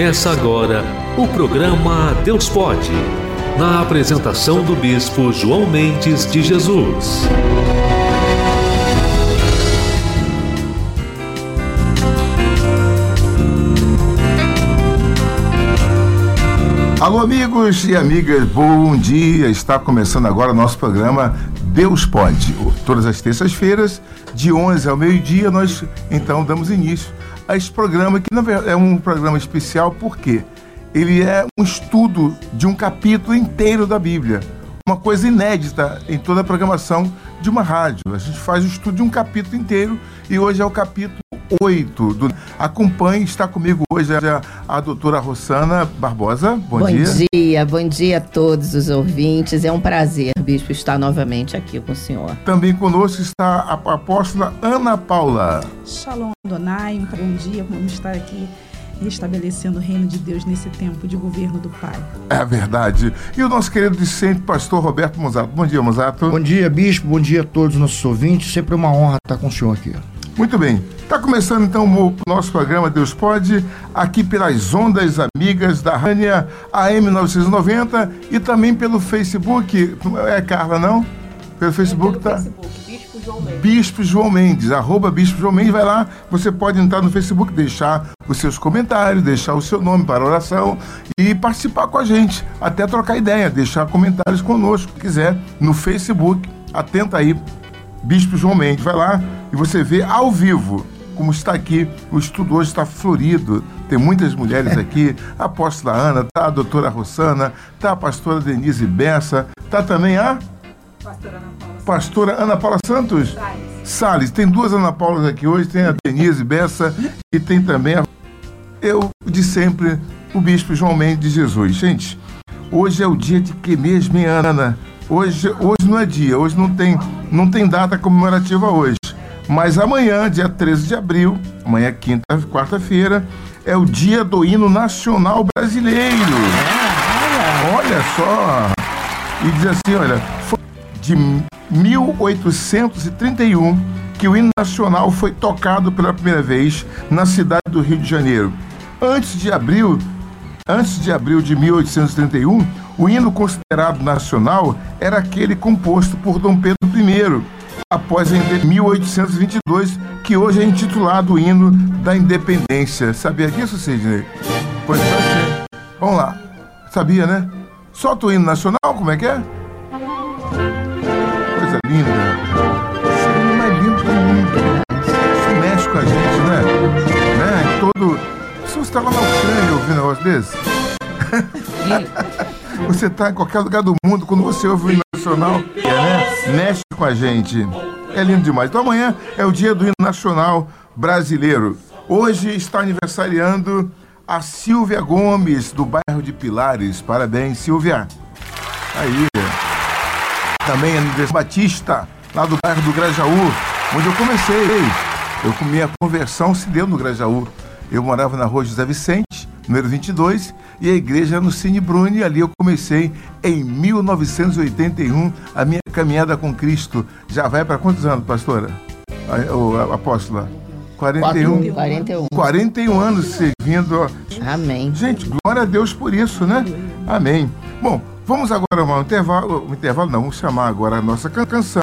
Começa agora o programa Deus Pode, na apresentação do Bispo João Mendes de Jesus. Alô, amigos e amigas, bom dia! Está começando agora o nosso programa Deus Pode. Todas as terças-feiras, de 11 ao meio-dia, nós então damos início a esse programa, que na verdade é um programa especial porque ele é um estudo de um capítulo inteiro da Bíblia. Uma coisa inédita em toda a programação de uma rádio. A gente faz o estudo de um capítulo inteiro e hoje é o capítulo 8. Do... Acompanhe, está comigo hoje a, a doutora Rossana Barbosa. Bom, bom dia. Bom dia, bom dia a todos os ouvintes. É um prazer, bispo, estar novamente aqui com o senhor. Também conosco está a apóstola Ana Paula. Shalom, Donai, um bom dia, vamos estar aqui estabelecendo o reino de Deus nesse tempo de governo do Pai. É verdade. E o nosso querido discente pastor Roberto Mozato. Bom dia, Mozato. Bom dia, bispo. Bom dia a todos os nossos ouvintes. Sempre uma honra estar com o senhor aqui. Muito bem. Está começando então o nosso programa Deus Pode, aqui pelas ondas amigas da Rânia AM 990 e também pelo Facebook. É Carla, não? Pelo Facebook é tá. Facebook, Bispo João Mendes. Bispo João Mendes, arroba Bispo João Mendes, vai lá, você pode entrar no Facebook, deixar os seus comentários, deixar o seu nome para oração e participar com a gente, até trocar ideia, deixar comentários conosco, se quiser, no Facebook. Atenta aí, Bispo João Mendes, vai lá e você vê ao vivo como está aqui. O estudo hoje está florido. Tem muitas mulheres aqui. A apóstola Ana, tá a doutora Rossana, tá a pastora Denise Bessa, tá também a Pastora Ana Paula. pastora Ana Paula Santos. Salles. Tem duas Ana Paulas aqui hoje, tem a Denise Bessa e tem também a... eu de sempre, o bispo João Mendes de Jesus. Gente, hoje é o dia de que mesmo, hein, Ana? Hoje, hoje não é dia, hoje não tem, não tem data comemorativa hoje. Mas amanhã, dia 13 de abril, amanhã é quinta, quarta-feira, é o dia do hino nacional brasileiro. Olha só! E diz assim, olha, foi de 1831 que o hino nacional foi tocado pela primeira vez na cidade do Rio de Janeiro. Antes de abril, antes de abril de 1831, o hino considerado nacional era aquele composto por Dom Pedro I, após em 1822, que hoje é intitulado o hino da independência. Sabia disso, Sidney? Pois ser. Vamos lá. Sabia, né? Solta o hino nacional, como é que é? Coisa linda. Esse hino mais lindo do mundo. Isso mexe com a gente, né? né? Todo. Se você está lá na Ucrânia ouvindo um negócio desse, você está em qualquer lugar do mundo, quando você ouve o nacional, é, né? mexe com a gente. É lindo demais. Então amanhã é o dia do hino nacional brasileiro. Hoje está aniversariando a Silvia Gomes, do bairro de Pilares. Parabéns, Silvia. Aí. Também a Batista, lá do bairro do Grajaú, onde eu comecei. Eu comi a conversão se deu no Grajaú. Eu morava na rua José Vicente, número 22, e a igreja no Cine Bruni. Ali eu comecei em 1981 a minha caminhada com Cristo. Já vai para quantos anos, pastora? A, a, apóstola? 41. 41. 41 anos servindo. Amém. Gente, glória a Deus por isso, né? Amém. Bom, vamos agora um intervalo. Um intervalo não, vamos chamar agora a nossa canção.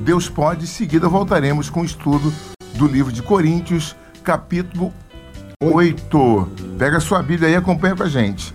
Deus pode. Em seguida voltaremos com o estudo do livro de Coríntios, capítulo 8. Pega a sua Bíblia aí e acompanha com a gente.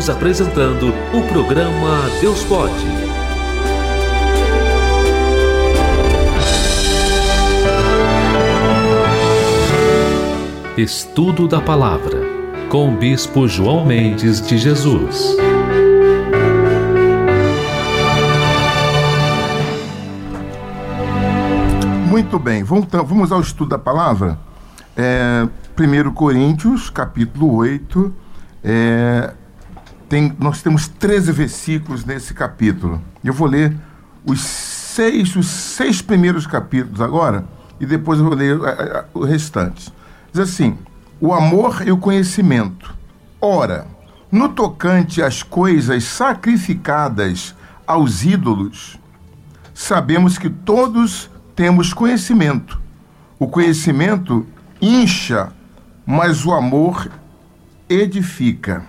Estamos apresentando o programa Deus Pode. Estudo da Palavra, com o Bispo João Mendes de Jesus. Muito bem, vamos, então- ao estudo da palavra. É, 1 Coríntios, capítulo 8. é, tem, nós temos 13 versículos nesse capítulo. Eu vou ler os seis, os seis primeiros capítulos agora e depois eu vou ler a- a- a- o restante. Diz assim: o amor e o conhecimento. Ora, no tocante às coisas sacrificadas aos ídolos, sabemos que todos temos conhecimento. O conhecimento incha, mas o amor edifica.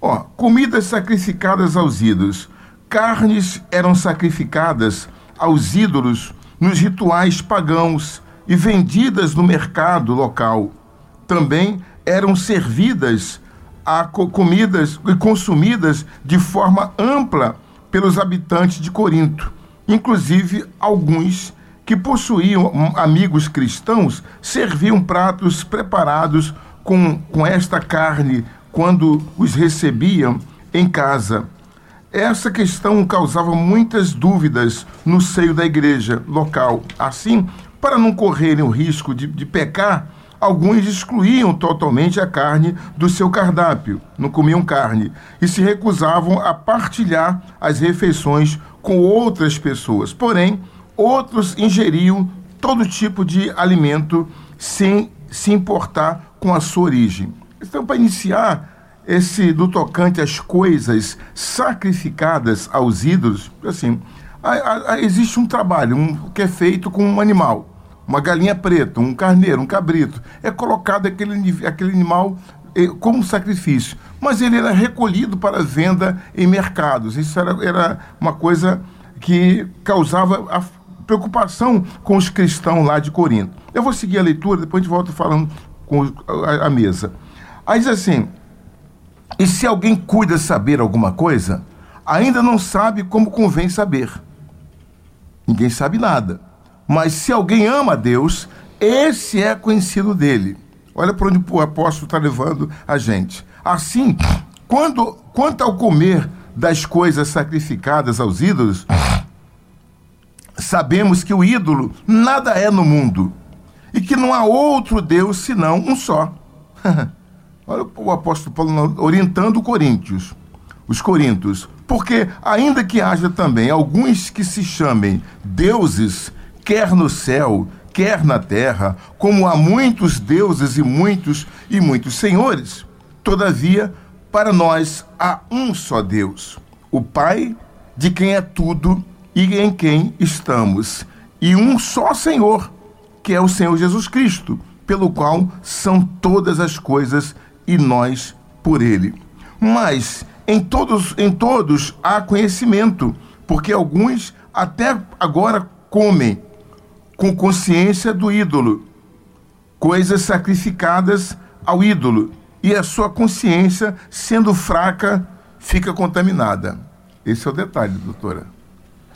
Ó, comidas sacrificadas aos ídolos. Carnes eram sacrificadas aos ídolos nos rituais pagãos e vendidas no mercado local. Também eram servidas a co- comidas e consumidas de forma ampla pelos habitantes de Corinto. Inclusive, alguns que possuíam hum, amigos cristãos serviam pratos preparados com, com esta carne quando os recebiam em casa. Essa questão causava muitas dúvidas no seio da igreja local. Assim, para não correrem o risco de, de pecar, alguns excluíam totalmente a carne do seu cardápio, não comiam carne, e se recusavam a partilhar as refeições com outras pessoas. Porém, outros ingeriam todo tipo de alimento sem se importar com a sua origem. Então, para iniciar esse do tocante às coisas sacrificadas aos ídolos, assim, a- a- a- existe um trabalho um, que é feito com um animal, uma galinha preta, um carneiro, um cabrito. É colocado aquele, aquele animal eh, como sacrifício, mas ele era recolhido para venda em mercados. Isso era, era uma coisa que causava preocupação com os cristãos lá de Corinto. Eu vou seguir a leitura, depois a gente volta falando com a, a mesa. Aí diz assim: e se alguém cuida saber alguma coisa, ainda não sabe como convém saber. Ninguém sabe nada. Mas se alguém ama a Deus, esse é conhecido dele. Olha para onde o apóstolo está levando a gente. Assim, quando, quanto ao comer das coisas sacrificadas aos ídolos, sabemos que o ídolo nada é no mundo e que não há outro Deus senão um só. Olha o apóstolo Paulo orientando Coríntios, os coríntios. Porque, ainda que haja também alguns que se chamem deuses, quer no céu, quer na terra, como há muitos deuses e muitos e muitos senhores, todavia, para nós há um só Deus, o Pai, de quem é tudo e em quem estamos, e um só Senhor, que é o Senhor Jesus Cristo, pelo qual são todas as coisas e nós por ele. Mas em todos, em todos há conhecimento, porque alguns até agora comem com consciência do ídolo, coisas sacrificadas ao ídolo, e a sua consciência, sendo fraca, fica contaminada. Esse é o detalhe, doutora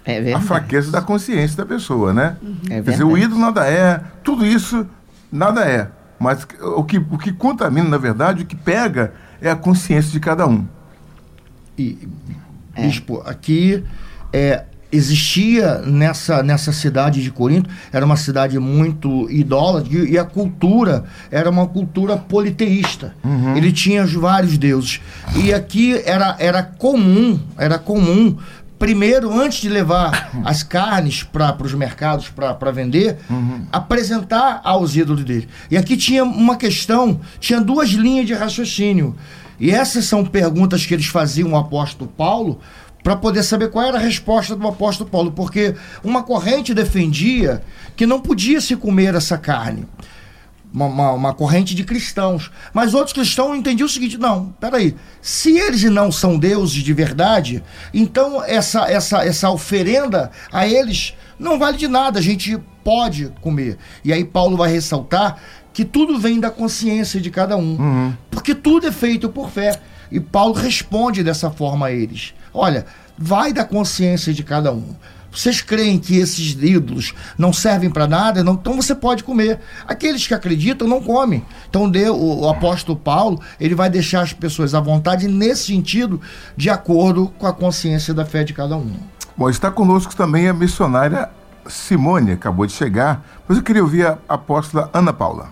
É a verdade. fraqueza da consciência da pessoa, né? É Quer dizer, o verdade. ídolo nada é, tudo isso nada é. Mas o que, o que contamina, na verdade, o que pega é a consciência de cada um. E, Bispo, aqui é, existia nessa, nessa cidade de Corinto, era uma cidade muito idólatra, e, a cultura era uma cultura politeísta. Ele tinha os vários deuses. E aqui era, era comum, era comum, primeiro, antes de levar as carnes para os mercados para vender, apresentar aos ídolos dele. E aqui tinha uma questão, tinha duas linhas de raciocínio. E essas são perguntas que eles faziam ao apóstolo Paulo para poder saber qual era a resposta do apóstolo Paulo, porque uma corrente defendia que não podia se comer essa carne. Uma, uma- uma corrente de cristãos. Mas outros cristãos entendiam o seguinte: não, peraí, se eles não são deuses de verdade, então essa, essa, essa oferenda a eles não vale de nada, a gente pode comer. E aí Paulo vai ressaltar que tudo vem da consciência de cada um. Porque tudo é feito por fé. E Paulo responde dessa forma a eles: Olha, vai da consciência de cada um. Vocês creem que esses ídolos não servem para nada? Não, então você pode comer. Aqueles que acreditam não comem. Então de, o, o, apóstolo Paulo ele vai deixar as pessoas à vontade nesse sentido, de acordo com a consciência da fé de cada um. Bom, está conosco também a missionária Simone, acabou de chegar, mas eu queria ouvir a apóstola Ana Paula.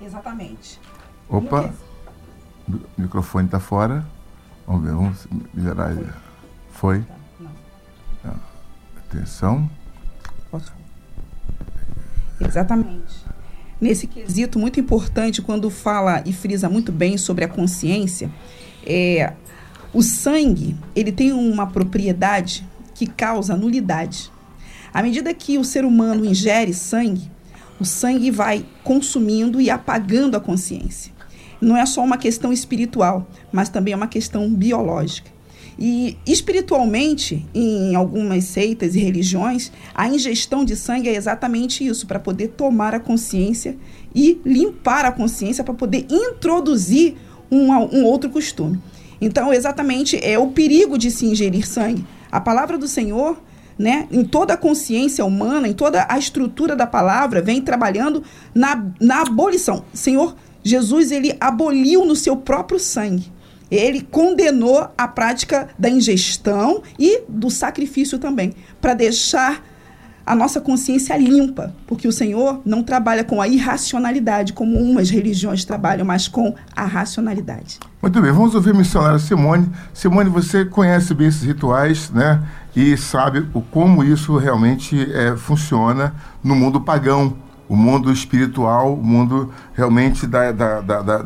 Exatamente. Opa, o microfone está fora. Vamos ver, vamos melhorar. Foi? Não. Atenção. Posso? Exatamente. Nesse quesito muito importante, quando fala e frisa muito bem sobre a consciência, é, o sangue ele tem uma propriedade que causa nulidade. À medida que o ser humano ingere sangue, o sangue vai consumindo e apagando a consciência. Não é só uma questão espiritual, mas também é uma questão biológica. E espiritualmente, em algumas seitas e religiões, a ingestão de sangue é exatamente isso, para poder tomar a consciência e limpar a consciência, para poder introduzir um, um outro costume. Então, exatamente é o perigo de se ingerir sangue. A palavra do Senhor né, em toda a consciência humana, em toda a estrutura da palavra, vem trabalhando na, na abolição. Senhor Jesus, ele aboliu no seu próprio sangue. Ele condenou a prática da ingestão e do sacrifício também, para deixar a nossa consciência limpa, porque o Senhor não trabalha com a irracionalidade, como umas religiões trabalham, mas com a racionalidade. Muito bem, vamos ouvir a missionária Simone. Simone, você conhece bem esses rituais, né? E sabe o, como isso realmente é, funciona no mundo pagão, o mundo espiritual, o mundo realmente da, da, da,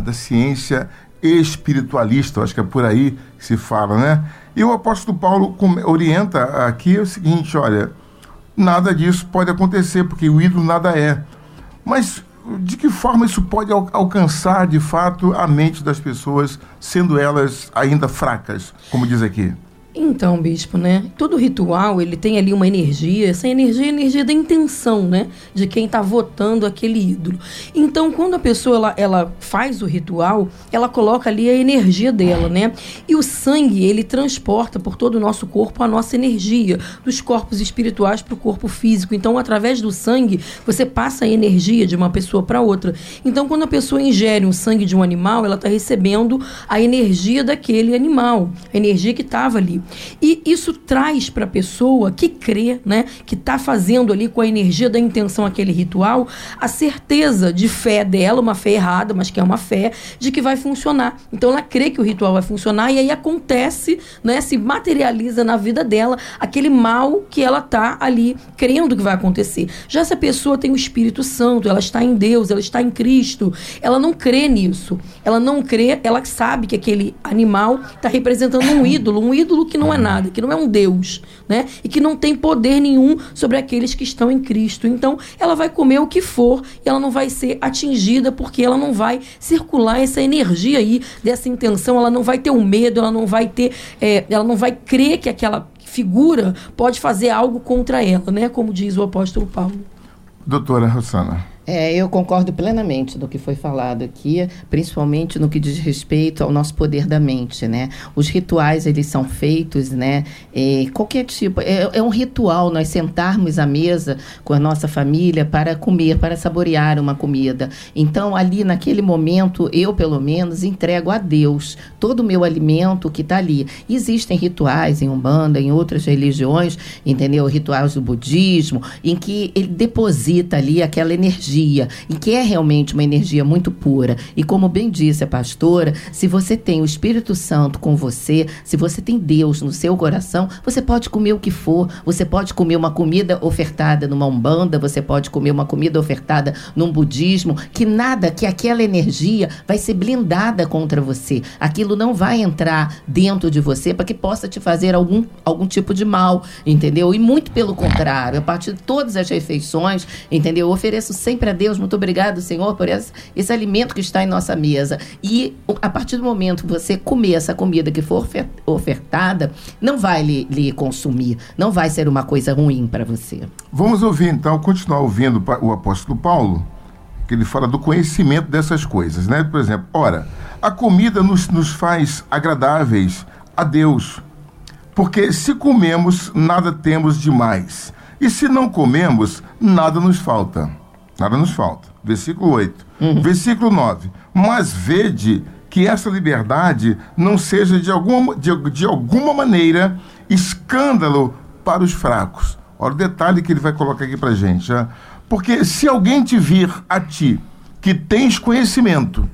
da, ciência espiritualista, acho que é por aí que se fala, né? E o apóstolo Paulo orienta aqui o seguinte: olha, nada disso pode acontecer, porque o ídolo nada é. Mas de que forma isso pode al alcançar de fato a mente das pessoas, sendo elas ainda fracas, como diz aqui? Então, bispo, né? Todo ritual, ele tem ali uma energia, essa energia é a energia da intenção, né? De quem está votando aquele ídolo. Então, quando a pessoa ela, ela faz o ritual, ela coloca ali a energia dela, né? E o sangue, ele transporta por todo o nosso corpo a nossa energia, dos corpos espirituais para o corpo físico. Então, através do sangue, você passa a energia de uma pessoa para outra. Então, quando a pessoa ingere um sangue de um animal, ela está recebendo a energia daquele animal, a energia que estava ali. E isso traz para a pessoa que crê, né, que está fazendo ali com a energia da intenção aquele ritual, a certeza de fé dela, uma fé errada, mas que é uma fé, de que vai funcionar. Então ela crê que o ritual vai funcionar e aí acontece, né, se materializa na vida dela aquele mal que ela está ali crendo que vai acontecer. Já se a pessoa tem o Espírito Santo, ela está em Deus, ela está em Cristo, ela não crê nisso. Ela não crê, ela sabe que aquele animal está representando um ídolo, um ídolo que não é nada, que não é um Deus, né? E que não tem poder nenhum sobre aqueles que estão em Cristo. Então, ela vai comer o que for e ela não vai ser atingida porque ela não vai circular essa energia aí dessa intenção, ela não vai ter o um medo, ela não vai ter, é, ela não vai crer que aquela figura pode fazer algo contra ela, né? Como diz o apóstolo Paulo. Doutora Rossana. É, eu concordo plenamente do que foi falado aqui, principalmente no que diz respeito ao nosso poder da mente, né? Os rituais, eles são feitos, né? Qualquer tipo, é, é, um ritual nós sentarmos à mesa com a nossa família para comer, para saborear uma comida. Então, ali naquele momento, eu pelo menos entrego a Deus todo o meu alimento que está ali. Existem rituais em Umbanda, em outras religiões, entendeu? Rituais do budismo, em que ele deposita ali aquela energia energia, e que é realmente uma energia muito pura. E como bem disse a pastora, se você tem o Espírito Santo com você, se você tem Deus no seu coração, você pode comer o que for, você pode comer uma comida ofertada numa umbanda, você pode comer uma comida ofertada num budismo, que nada, que aquela energia vai ser blindada contra você. Aquilo não vai entrar dentro de você para que possa te fazer algum, algum tipo de mal, entendeu? E muito pelo contrário, a partir de todas as refeições, entendeu? Eu ofereço sempre a Deus, muito obrigado, Senhor, por esse, esse alimento que está em nossa mesa. E a partir do momento que você comer essa comida que for ofertada, não vai lhe, lhe consumir, não vai ser uma coisa ruim para você. Vamos ouvir então, continuar ouvindo o apóstolo Paulo, que ele fala do conhecimento dessas coisas, né? Por exemplo, ora, a comida nos, nos faz agradáveis a Deus, porque se comemos, nada temos demais, e se não comemos, nada nos falta. Nada nos falta. Versículo 8. Versículo 9. Mas vede que essa liberdade não seja de alguma, de, de alguma maneira escândalo para os fracos. Olha o detalhe que ele vai colocar aqui para gente. né? Porque se alguém te vir a ti, que tens conhecimento,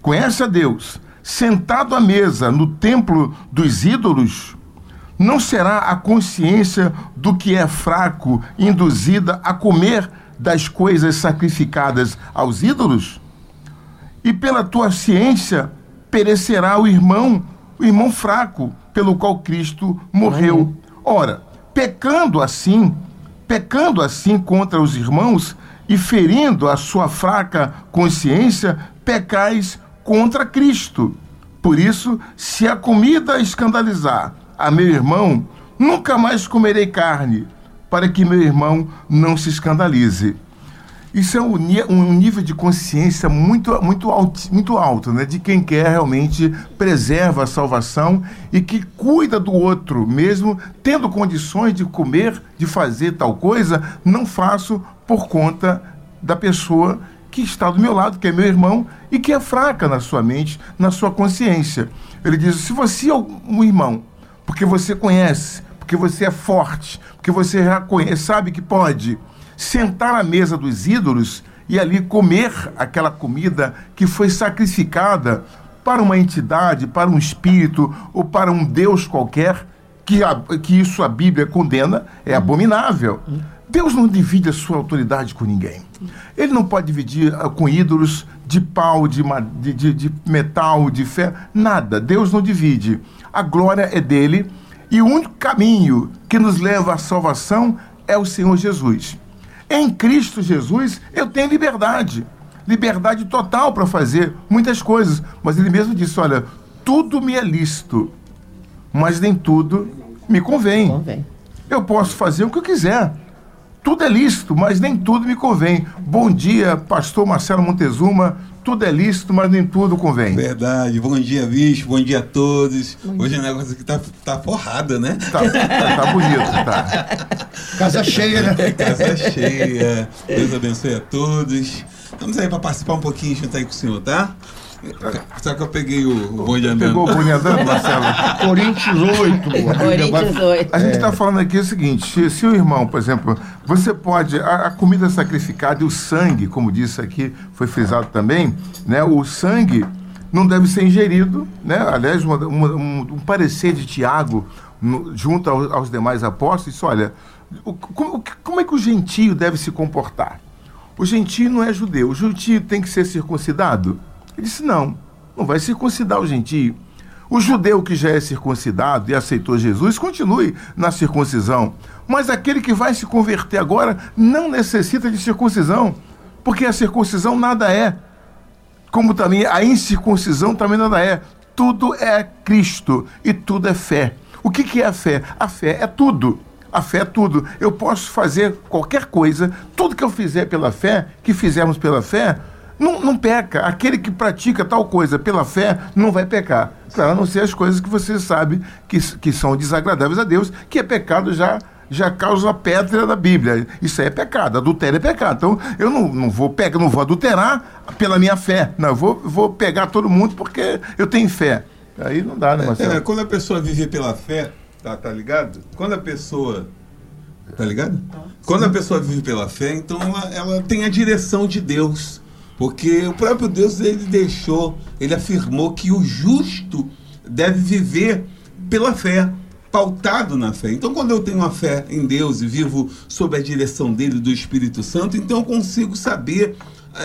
conhece a Deus, sentado à mesa no templo dos ídolos, não será a consciência do que é fraco induzida a comer das coisas sacrificadas aos ídolos? E pela tua ciência perecerá o irmão, o irmão fraco, pelo qual Cristo morreu. Ora, pecando assim, pecando assim contra os irmãos e ferindo a sua fraca consciência, pecais contra Cristo. Por isso, se a comida escandalizar a meu irmão, nunca mais comerei carne, para que meu irmão não se escandalize. Isso é um, um nível de consciência muito, muito, alto, muito alto, né? De quem quer realmente preserva a salvação e que cuida do outro, mesmo tendo condições de comer, de fazer tal coisa, não faço por conta da pessoa que está do meu lado, que é meu irmão e que é fraca na sua mente, na sua consciência. Ele diz: se você é um irmão, porque você conhece, porque você é forte, porque você já conhece, sabe que pode sentar à mesa dos ídolos e ali comer aquela comida que foi sacrificada para uma entidade, para um espírito ou para um Deus qualquer, que, a- que isso a Bíblia condena, é abominável. Deus não divide a sua autoridade com ninguém. Ele não pode dividir ah, com ídolos de pau, de, de, de- metal, de fé, nada. Deus não divide. A glória é dele e o único caminho que nos leva à salvação é o Senhor Jesus. Em Cristo Jesus eu tenho liberdade, liberdade total para fazer muitas coisas. Mas ele mesmo disse: Olha, tudo me é lícito, mas nem tudo me convém. Convém. Eu posso fazer o que eu quiser. Tudo é lícito, mas nem tudo me convém. Bom dia, pastor Marcelo Montezuma. Tudo é lícito, mas nem tudo convém. Verdade. Bom dia, bicho. Bom dia a todos. Hoje o negócio aqui tá, tá forrada, né? Tá, tá bonito, tá. Casa cheia, né? Casa cheia. Deus abençoe a todos. Estamos aí para participar um pouquinho junto aí com o senhor, tá? Só que eu peguei o, o bonde andando. Pegou o bonde andando, Marcelo? Coríntios 8. a Bíblia vai- Coríntios 8. A gente está falando aqui o seguinte: se, se o irmão, por exemplo, você pode. A, a comida sacrificada e o sangue, como disse aqui, foi frisado também, né? O sangue não deve ser ingerido, né? Aliás, uma- uma- um, um parecer de Tiago, no- junto ao- aos demais apóstolos, disse, olha, o- como, como é que o gentio deve se comportar? O gentio não é judeu, o gentio tem que ser circuncidado? Ele disse: não, não vai circuncidar o gentio. O judeu que já é circuncidado e aceitou Jesus, continue na circuncisão. Mas aquele que vai se converter agora não necessita de circuncisão, porque a circuncisão nada é. Como também a incircuncisão também nada é. Tudo é Cristo e tudo é fé. O que, que é a fé? A fé é tudo. A fé é tudo. Eu posso fazer qualquer coisa, tudo que eu fizer pela fé, que fizermos pela fé, não, não peca. Aquele que pratica tal coisa pela fé não vai pecar. Claro, a não ser as coisas que você sabe que, que são desagradáveis a Deus, que é pecado já já causa a pedra da Bíblia. Isso aí é pecado, adultério é pecado. Então eu não, não vou pegar, não vou adulterar pela minha fé. Não, eu vou, vou pegar todo mundo porque eu tenho fé. Aí não dá, né, Marcelo? É, quando a pessoa vive pela fé, tá, tá ligado? Quando a pessoa. Tá ligado? Quando a pessoa vive pela fé, então ela, ela tem a direção de Deus. Porque o próprio Deus ele deixou, ele afirmou que o justo deve viver pela fé, pautado na fé. Então, quando eu tenho a fé em Deus e vivo sob a direção dele, do Espírito Santo, então eu consigo saber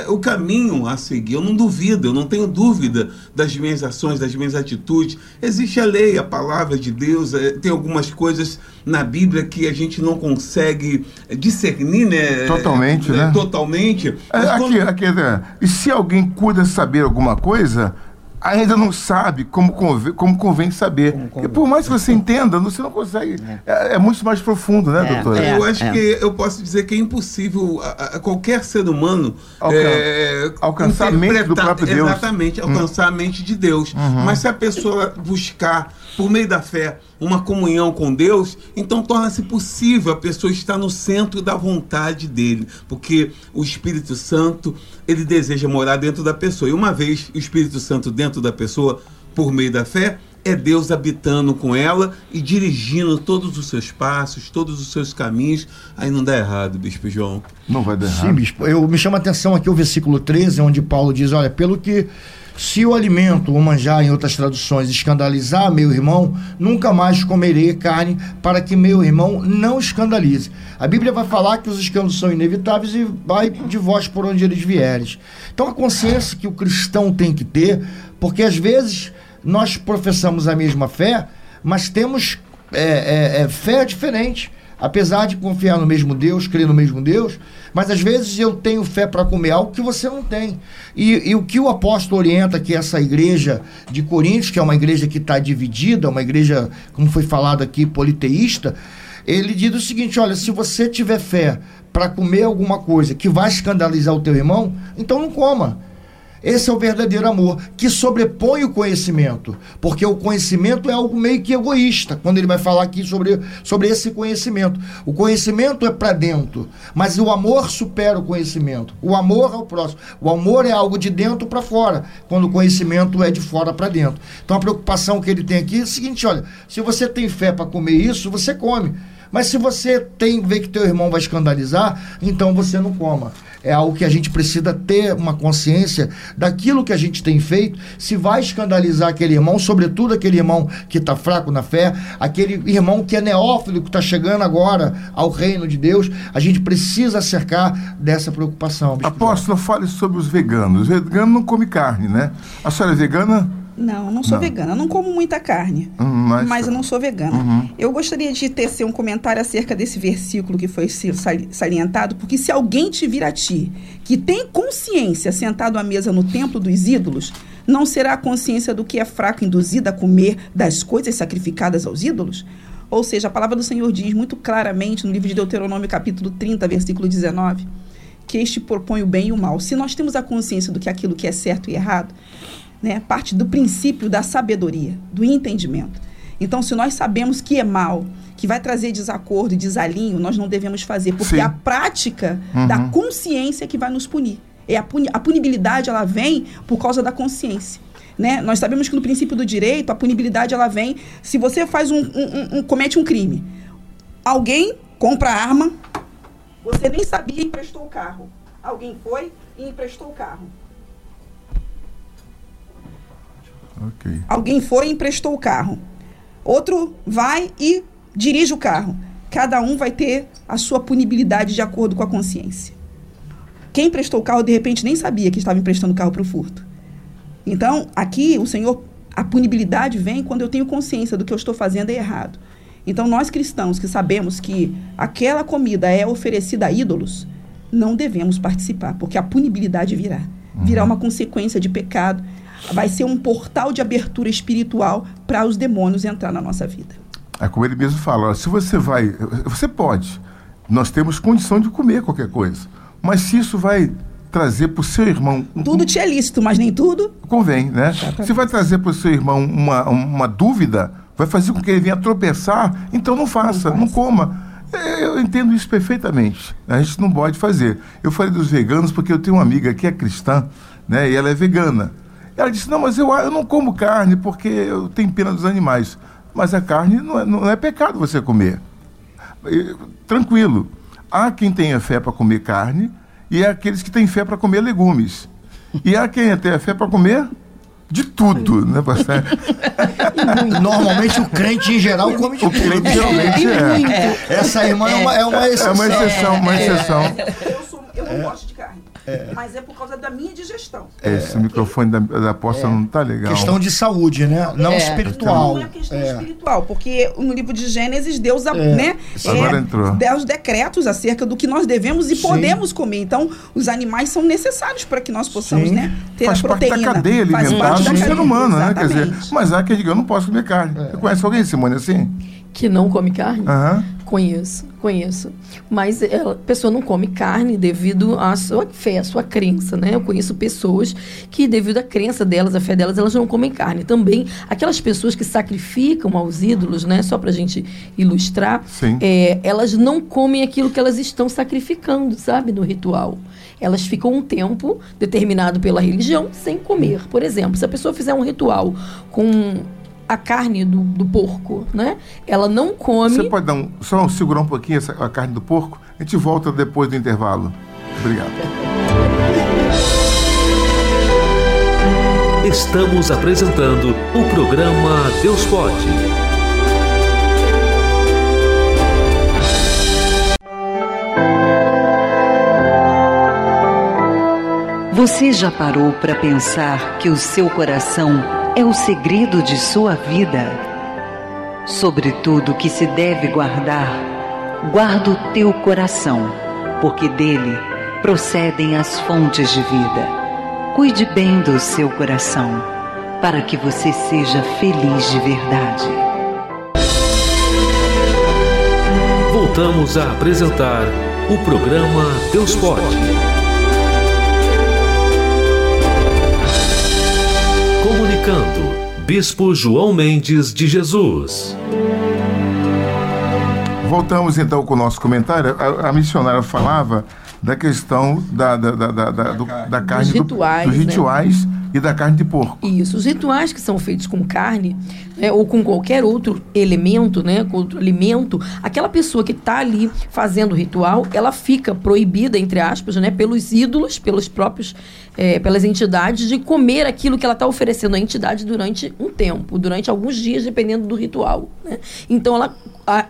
o caminho a seguir. Eu não duvido, eu não tenho dúvida das minhas ações, das minhas atitudes. Existe a lei, a palavra de Deus, eh, tem algumas coisas na Bíblia que a gente não consegue eh, discernir, né? Totalmente, Eh, né? Totalmente. É, Mas quando- Aqui, aqui, é, e se alguém cuida saber alguma coisa, ainda não sabe como convém, como convém saber. e por mais que você entenda, você não consegue. É, é muito mais profundo, né, É, doutora? é. Eu acho que eu posso dizer que é impossível a, a qualquer ser humano Alcan- é, alcançar a mente do próprio Deus. Hum. Exatamente, alcançar a mente de Deus. Uhum. Mas se a pessoa buscar, por meio da fé, uma comunhão com Deus, então torna-se possível a pessoa estar no centro da vontade dele. Porque o Espírito Santo, ele deseja morar dentro da pessoa. E uma vez o Espírito Santo dentro da pessoa, por meio da fé, é Deus habitando com ela e dirigindo todos os seus passos, todos os seus caminhos. Aí não dá errado, Bispo João. Não vai dar Sim, errado. bispo. Eu, me chama a atenção aqui o versículo 13, onde Paulo diz: Olha, pelo que se o alimento, ou manjar em outras traduções, escandalizar meu irmão, nunca mais comerei carne, para que meu irmão não escandalize. A Bíblia vai falar que os escândalos são inevitáveis e vai de vós por onde eles vieres. Então a consciência que o cristão tem que ter, porque às vezes nós professamos a mesma fé, mas temos é, é, é, fé diferente. Apesar de confiar no mesmo Deus, crer no mesmo Deus, mas às vezes eu tenho fé para comer algo que você não tem. E, e o que o apóstolo orienta que essa igreja de Coríntios, que é uma igreja que está dividida, uma igreja, como foi falado aqui, politeísta, ele diz o seguinte: olha, se você tiver fé para comer alguma coisa que vai escandalizar o teu irmão, então não coma. Esse é o verdadeiro amor, que sobrepõe o conhecimento. Porque o conhecimento é algo meio que egoísta, quando ele vai falar aqui sobre, sobre esse conhecimento. O conhecimento é para dentro, mas o amor supera o conhecimento. O amor ao próximo. O amor é algo de dentro para fora, quando o conhecimento é de fora para dentro. Então a preocupação que ele tem aqui é o seguinte: olha, se você tem fé para comer isso, você come. Mas se você tem vê que teu irmão vai escandalizar, então você não coma. É algo que a gente precisa ter uma consciência daquilo que a gente tem feito, se vai escandalizar aquele irmão, sobretudo aquele irmão que está fraco na fé, aquele irmão que é neófilo, que está chegando agora ao reino de Deus, a gente precisa cercar dessa preocupação. Apóstolo, fale sobre os veganos. Os veganos não comem carne, né? A senhora é vegana? Não, não sou Não. vegana. Eu não como muita carne. Hum, mas- Mas eu não sou vegana. Uhum. Eu gostaria de tecer um comentário acerca desse versículo que foi salientado, porque se alguém te vir a ti, que tem consciência sentado à mesa no templo dos ídolos, não será a consciência do que é fraco induzida a comer das coisas sacrificadas aos ídolos? Ou seja, a palavra do Senhor diz muito claramente no livro de Deuteronômio, capítulo 30, versículo 19, que este propõe o bem e o mal. Se nós temos a consciência do que aquilo que é certo e errado, né, parte do princípio da sabedoria, do entendimento. Então, se nós sabemos que é mal, que vai trazer desacordo e desalinho, nós não devemos fazer, porque Sim. é a prática Uhum. da consciência que vai nos punir. É a, puni a punibilidade ela vem por causa da consciência. Né? Nós sabemos que no princípio do direito, a punibilidade ela vem se você faz um, um- um- um- comete um crime. Alguém compra arma, você nem sabia e emprestou o carro. Alguém foi e emprestou o carro. Ok. Alguém foi e emprestou o carro. Outro vai e dirige o carro. Cada um vai ter a sua punibilidade de acordo com a consciência. Quem emprestou o carro, de repente, nem sabia que estava emprestando o carro para o furto. Então, aqui, o Senhor, a punibilidade vem quando eu tenho consciência do que eu estou fazendo é errado. Então, nós cristãos que sabemos que aquela comida é oferecida a ídolos, não devemos participar, porque a punibilidade virá. Virá uma consequência de pecado, vai ser um portal de abertura espiritual para os demônios entrar na nossa vida. É como ele mesmo fala, se você vai, você pode. Nós temos condição de comer qualquer coisa. Mas se isso vai trazer para o seu irmão. um- Tudo te é lícito, mas nem tudo. Convém, né? Se vai trazer para o seu irmão uma, uma dúvida, vai fazer com que ele venha tropeçar, então não faça, não, coma. É, Eu entendo isso perfeitamente. A gente não pode fazer. Eu falei dos veganos porque eu tenho uma amiga que é cristã, né? E ela é vegana. Ela disse: Não, mas eu, eu não como carne porque eu tenho pena dos animais. Mas a carne não é, não é pecado você comer. E, Tranquilo. Há quem tenha fé para comer carne e há aqueles que têm fé para comer legumes. E há quem tenha fé para comer de tudo, né, pastor? Normalmente o crente em geral come de O tudo. crente geralmente é. Essa irmã é uma, é uma É exceção. uma exceção, uma exceção. Eu, sou- eu não gosto de carne. mas é por causa da minha digestão. É, Esse microfone da, da apóstola não tá legal. Questão de saúde, né? Não É. espiritual. Não é questão É. espiritual, porque no livro de Gênesis, Deus, É. né, Agora é, entrou. dá os decretos acerca do que nós devemos e Sim. podemos comer. Então, os animais são necessários para que nós possamos, Sim. né, ter Faz a parte proteína. da cadeia alimentar parte do ser humano, né? Quer dizer, mas há quem diga, eu não posso comer carne. Você conhece alguém, Simone, assim? Que não come carne? Aham. Conheço, conheço. Mas ela, a pessoa não come carne devido à sua fé, à sua crença, né? Eu conheço pessoas que, devido à crença delas, à fé delas, elas não comem carne. Também, aquelas pessoas que sacrificam aos ídolos, né? Só pra gente ilustrar, é, elas não comem aquilo que elas estão sacrificando, sabe? No ritual. Elas ficam um tempo determinado pela religião sem comer. Por exemplo, se a pessoa fizer um ritual com a carne do, do porco, né? Ela não come. Você pode dar um, só segurar um pouquinho essa, a carne do porco? A gente volta depois do intervalo. Obrigado. Estamos apresentando o programa Deus Pode. Você já parou para pensar que o seu coração é o segredo de sua vida? Sobre tudo que se deve guardar, guarda o teu coração, porque dele procedem as fontes de vida. Cuide bem do seu coração, para que você seja feliz de verdade. Voltamos a apresentar o programa Deus Pode. Comunicando, Bispo João Mendes de Jesus. Voltamos então com o nosso comentário. A, a missionária falava da questão da, da, da, da, da, do- da carne, do- rituais, dos né? E da carne de porco. Isso, os rituais que são feitos com carne, né, ou com qualquer outro elemento, né, com outro alimento, aquela pessoa que está ali fazendo o ritual, ela fica proibida, entre aspas, né, pelos ídolos, pelos próprios, eh, pelas entidades, de comer aquilo que ela está oferecendo à entidade durante um tempo, durante alguns dias, dependendo do ritual. né. Então, ela,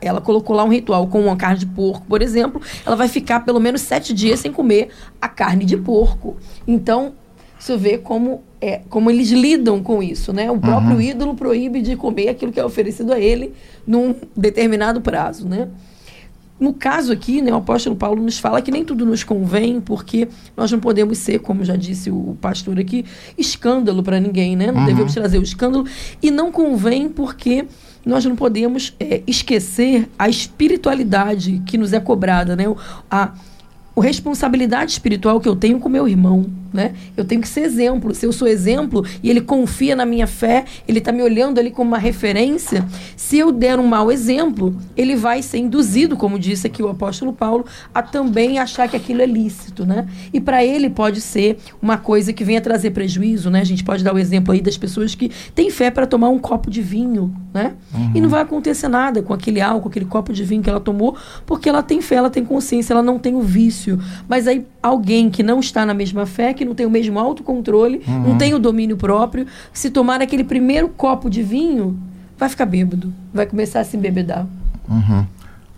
ela colocou lá um ritual com uma carne de porco, por exemplo, ela vai ficar pelo menos sete dias sem comer a carne de porco. Então, você vê como, é, como eles lidam com isso, né? O próprio ídolo proíbe de comer aquilo que é oferecido a ele num determinado prazo, né? No caso aqui, né, o apóstolo Paulo nos fala que nem tudo nos convém, porque nós não podemos ser, como já disse o pastor aqui, escândalo para ninguém, né? Não devemos trazer o escândalo. E não convém porque nós não podemos é, esquecer a espiritualidade que nos é cobrada, né? A, a responsabilidade espiritual que eu tenho com meu irmão, né? Eu tenho que ser exemplo. Se eu sou exemplo e ele confia na minha fé, ele está me olhando ali como uma referência, se eu der um mau exemplo, ele vai ser induzido, como disse aqui o apóstolo Paulo, a também achar que aquilo é lícito, né? E para ele pode ser uma coisa que venha trazer prejuízo, né? A gente pode dar o exemplo aí das pessoas que têm fé para tomar um copo de vinho, né? E não vai acontecer nada com aquele álcool, aquele copo de vinho que ela tomou, porque ela tem fé, ela tem consciência, ela não tem o vício. Mas aí alguém que não está na mesma fé, que não tem o mesmo autocontrole, não tem o domínio próprio, se tomar aquele primeiro copo de vinho, vai ficar bêbado, vai começar a se embebedar.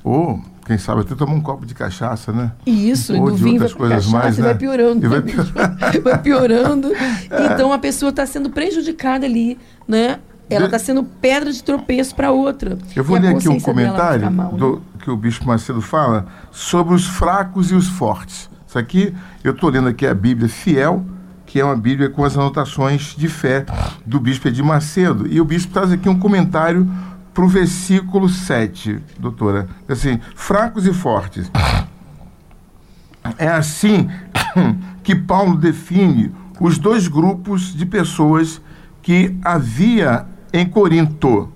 Ou, quem sabe, até tomar um copo de cachaça, né? Isso, Ou do de vinho vai outras pra coisas cachaça mais, e vai né? piorando. E vai também. vai piorando. Então a pessoa está sendo prejudicada ali, né? Ela De- está sendo pedra de tropeço para outra. Eu vou E ler aqui um comentário mal, né? do- que o Bispo Macedo fala sobre os fracos e os fortes. Isso aqui, eu estou lendo aqui a Bíblia Fiel, que é uma Bíblia com as anotações de fé do Bispo Edir Macedo. E o Bispo traz aqui um comentário para o versículo 7, doutora. Assim, fracos e fortes. É assim que Paulo define os dois grupos de pessoas que havia em Corinto,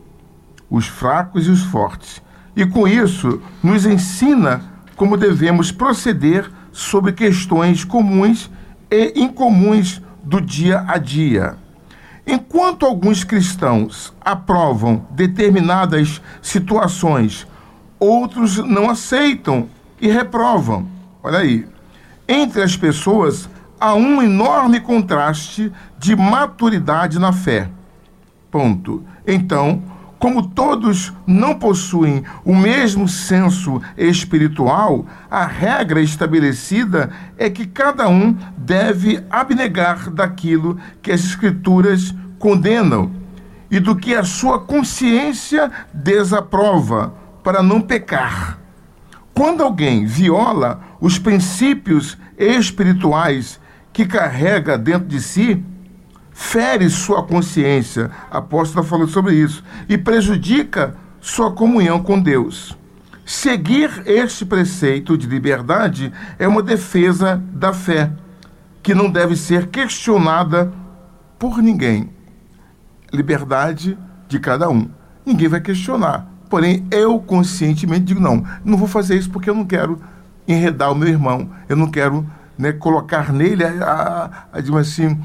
os fracos e os fortes. E com isso, nos ensina como devemos proceder sobre questões comuns e incomuns do dia a dia. Enquanto alguns cristãos aprovam determinadas situações, outros não aceitam e reprovam. Olha aí. Entre as pessoas há um enorme contraste de maturidade na fé. Ponto. Então, como todos não possuem o mesmo senso espiritual, a regra estabelecida é que cada um deve abnegar daquilo que as Escrituras condenam e do que a sua consciência desaprova, para não pecar. Quando alguém viola os princípios espirituais que carrega dentro de si, fere sua consciência, a apóstola falou sobre isso, e prejudica sua comunhão com Deus. Seguir este preceito de liberdade é uma defesa da fé, que não deve ser questionada por ninguém. Liberdade de cada um. Ninguém vai questionar. Porém, eu conscientemente digo: não, não vou fazer isso porque eu não quero enredar o meu irmão, eu não quero né, colocar nele, a, a, a, assim,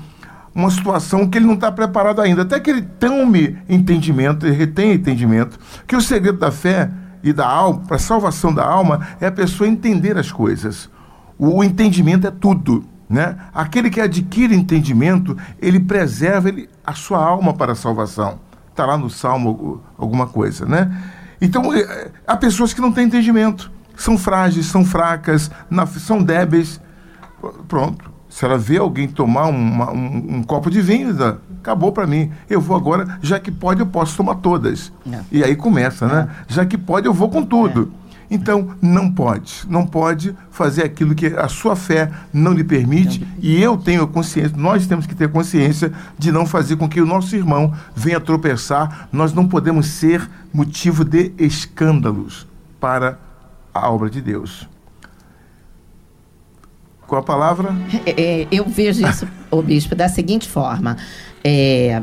uma situação que ele não está preparado ainda. Até que ele tome entendimento, ele retenha entendimento, que o segredo da fé e da alma, para a salvação da alma, é a pessoa entender as coisas. O, o entendimento é tudo. Né? Aquele que adquire entendimento, ele preserva ele, a sua alma para a salvação. Está lá no Salmo alguma coisa. Né? Então, é, há pessoas que não têm entendimento. São frágeis, são fracas, são débeis. Pronto se ela vê alguém tomar uma, um, um, copo de vinho, acabou para mim. Eu vou agora, já que pode, eu posso tomar todas. É. E aí começa, né? É. Já que pode, eu vou com tudo. É. Então, não pode. Não pode fazer aquilo que a sua fé não lhe permite. E eu tenho consciência, nós temos que ter consciência de não fazer com que o nosso irmão venha tropeçar. Nós não podemos ser motivo de escândalos para a obra de Deus com a palavra. É, é, eu vejo isso, o bispo, da seguinte forma. É,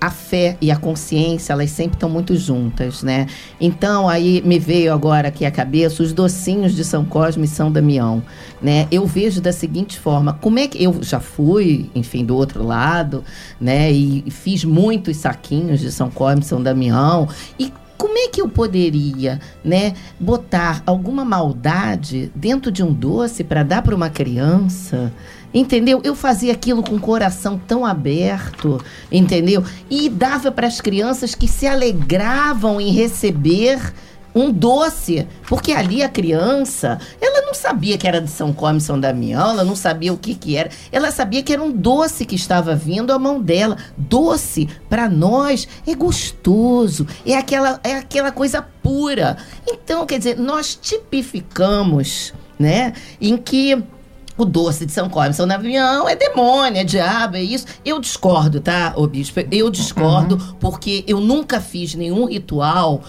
a fé e a consciência, elas sempre estão muito juntas, né? Então, aí me veio agora aqui a cabeça os docinhos de São Cosme e São Damião, né? Eu vejo da seguinte forma, como é que eu já fui, enfim, do outro lado, né? E fiz muitos saquinhos de São Cosme e São Damião e como é que eu poderia, né, botar alguma maldade dentro de um doce para dar para uma criança? Entendeu? Eu fazia aquilo com o coração tão aberto, entendeu? E dava para as crianças que se alegravam em receber um doce, porque ali a criança, ela não sabia que era de São Come São Damião, ela não sabia o que que era, ela sabia que era um doce que estava vindo à mão dela. Doce para nós é gostoso, é aquela é aquela coisa pura. Então, quer dizer, nós tipificamos, né, em que o doce de São Come, São Damião é demônio, é diabo, é isso. Eu discordo, tá, ô bispo? Eu discordo uhum. porque eu nunca fiz nenhum ritual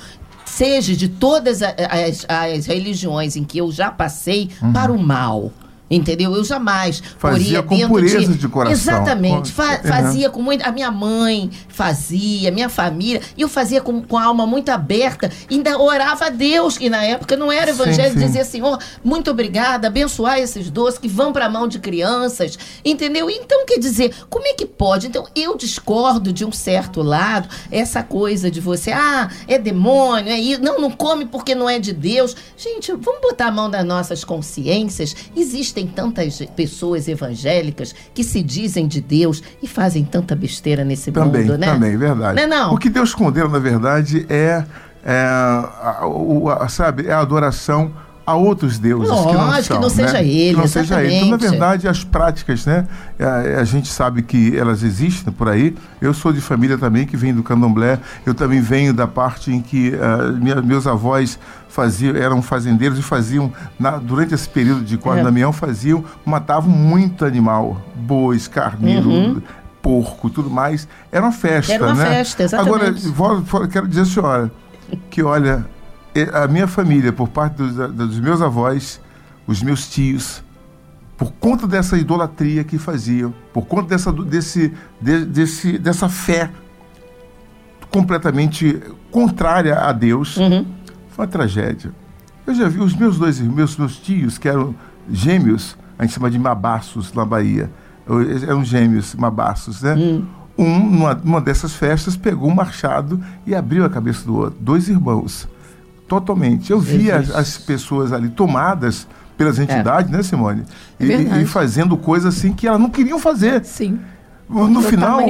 seja de todas as, as religiões em que eu já passei, uhum. para o mal. Entendeu? Eu jamais fazia com pureza de, de coração. Exatamente. Fa fazia com muito. A minha mãe fazia, minha família. E eu fazia com, com a alma muito aberta. Ainda orava a Deus, que na época não era evangelho, dizia, Senhor, muito obrigada, abençoar esses doces que vão para a mão de crianças. Entendeu? Então, quer dizer, como é que pode? Então, eu discordo de um certo lado, essa coisa de você, ah, é demônio, é isso. Não, não come porque não é de Deus. Gente, vamos botar a mão nas nossas consciências. Existem Existem tantas pessoas evangélicas que se dizem de Deus e fazem tanta besteira nesse também, mundo, né? Também, verdade. Não é não? O que Deus condena, na verdade, é, é a, a, sabe, é a adoração a outros deuses Lógico, que não, são, que não seja né? ele, que não exatamente. seja ele. Então, na verdade, as práticas, né? A, é, a, gente sabe que elas existem por aí. Eu sou de família também que vem do candomblé. Eu também venho da parte em que uh, minha, meus avós faziam, eram fazendeiros e faziam, na, durante esse período de Corda é. Damião, faziam, matavam muito animal, bois, carneiro, uhum. porco, tudo mais. Era uma festa, Era uma né? festa, exatamente. Agora, vou, vou, quero dizer, senhora, que olha, a minha família, por parte dos, dos meus avós, os meus tios, por conta dessa idolatria que faziam, por conta dessa, desse, de, desse, dessa fé completamente contrária a Deus, uhum. Foi uma tragédia. Eu já vi os meus dois meus, meus tios, que eram gêmeos, a gente chama de mabaços na Bahia. Eram gêmeos, mabaços, né? Hum. Um, numa, numa dessas festas, pegou um machado e abriu a cabeça do outro. Dois irmãos. Totalmente. Eu vi as, as, pessoas ali tomadas pelas é. entidades, é. né, Simone? É e, e, fazendo coisas assim que elas não queriam fazer. Sim. No Eu final,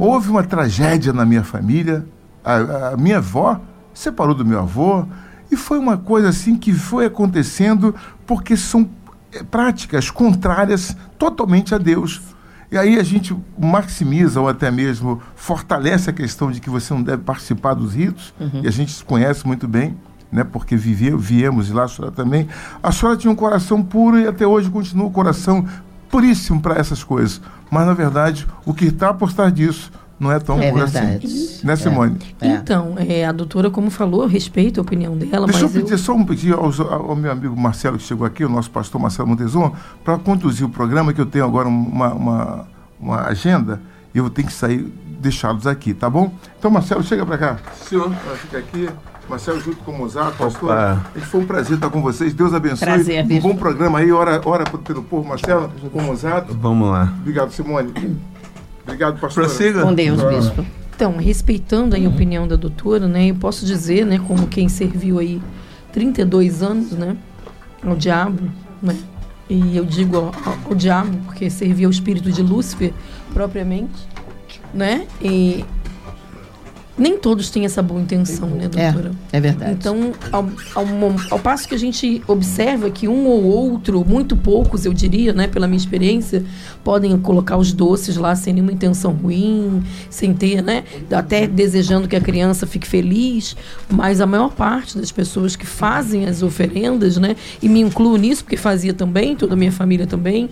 houve uma tragédia na minha família a, a minha avó separou do meu avô e foi uma coisa assim que foi acontecendo porque são eh, práticas contrárias totalmente a Deus. E aí a gente maximiza ou até mesmo fortalece a questão de que você não deve participar dos ritos, e a gente se conhece muito bem, né, porque vive, viemos de lá, a senhora também. A senhora tinha um coração puro e até hoje continua o coração puríssimo para essas coisas. Mas, na verdade, o que está por trás disso não é tão É puro verdade. assim. Né, Simone? É. Então, é, a doutora, como falou, eu respeito a opinião dela, Deixa eu mas eu... pedir só um pedido ao, ao meu amigo Marcelo, que chegou aqui, o nosso pastor Marcelo Montezuma, para conduzir o programa, que eu tenho agora uma, uma, uma agenda e eu vou ter que sair, deixá-los aqui, tá bom? Então, Marcelo, chega para cá. Senhor, fica aqui. Marcelo, junto com o Mozato, pastor. Foi um prazer estar com vocês. Deus abençoe. Prazer, um bom programa aí. Ora, ora pelo povo, Marcelo, com o Mozato. Vamos lá. Obrigado, Simone. Obrigado, pastor. Prossiga. Com Deus, bispo. Então, respeitando a opinião da doutora, né, eu posso dizer, né, como quem serviu aí 32 anos, né, ao diabo, né, e eu digo ao, ao- ao diabo porque servia ao espírito de Lúcifer propriamente, né, e nem todos têm essa boa intenção, né, doutora? É, é verdade. Então, ao, ao, ao passo que a gente observa que um ou outro, muito poucos, eu diria, né, pela minha experiência, podem colocar os doces lá sem nenhuma intenção ruim, sem ter, né, até desejando que a criança fique feliz, mas a maior parte das pessoas que fazem as oferendas, né, e me incluo nisso, porque fazia também, toda a minha família também,